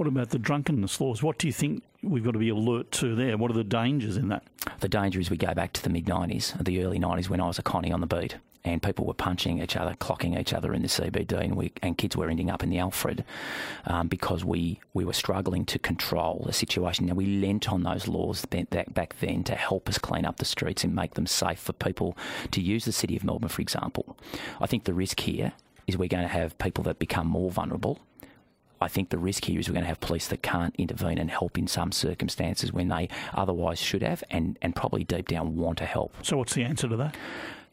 What about the drunkenness laws? What do you think we've got to be alert to there? What are the dangers in that? The danger is we go back to the mid 90s, the early 90s when I was a connie on the beat and people were punching each other, clocking each other in the CBD, and, we, and kids were ending up in the Alfred um, because we, we were struggling to control the situation. Now, we lent on those laws back then to help us clean up the streets and make them safe for people to use the City of Melbourne, for example. I think the risk here is we're going to have people that become more vulnerable. I think the risk here is we're going to have police that can't intervene and help in some circumstances when they otherwise should have and, and probably deep down want to help. So, what's the answer to that?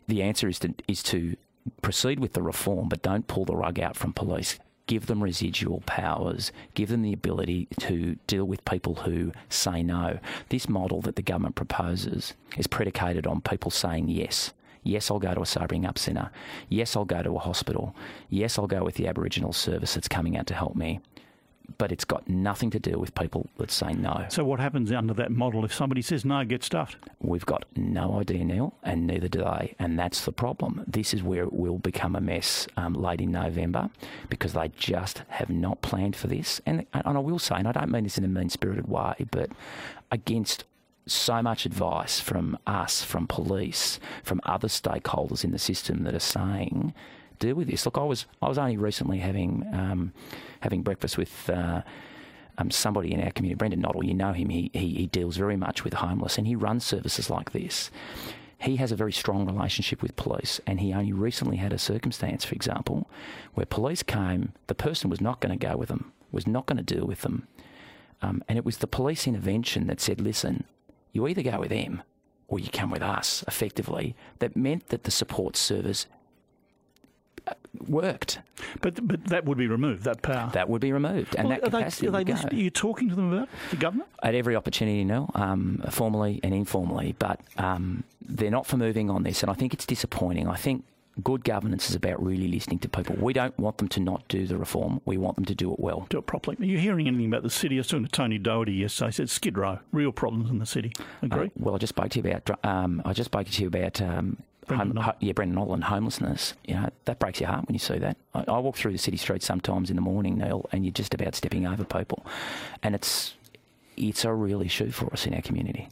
the answer is to is to proceed with the reform, but don't pull the rug out from police. Give them residual powers. Give them the ability to deal with people who say no. This model that the government proposes is predicated on people saying yes. Yes, I'll go to a sobering up centre. Yes, I'll go to a hospital. Yes, I'll go with the Aboriginal service that's coming out to help me but it's got nothing to do with people that say no. So, what happens under that model if somebody says no, get stuffed? We've got no idea, Neil, and neither do they. And that's the problem. This is where it will become a mess um, late in November because they just have not planned for this. And, and I will say, and I don't mean this in a mean spirited way, but against so much advice from us, from police, from other stakeholders in the system that are saying deal with this. Look, I was I was only recently having um, having breakfast with. Uh, um, somebody in our community, Brendan Nottle, you know him, he, he, he deals very much with homeless and he runs services like this. He has a very strong relationship with police, and he only recently had a circumstance, for example, where police came, the person was not going to go with them, was not going to deal with them. Um, and it was the police intervention that said, listen, you either go with them or you come with us, effectively, that meant that the support service worked. But but that would be removed. That power. That would be removed, and well, that capacity. Are they, are, they are you talking to them about the government at every opportunity? No, um, formally and informally, but um, they're not for moving on this, and I think it's disappointing. I think. Good governance is about really listening to people. We don't want them to not do the reform. We want them to do it well. Do it properly. Are you hearing anything about the city? I was talking to Tony Doherty yesterday. He said Skid Row, real problems in the city. Agree? Uh, well, I just spoke to you about. Um, I just spoke to you about um, Brendan home, yeah, Brendan Nottle, homelessness. You know, that breaks your heart when you see that. I, I, walk through the city streets sometimes in the morning, Neil, and you're just about stepping over people, and it's it's a real issue for us in our community.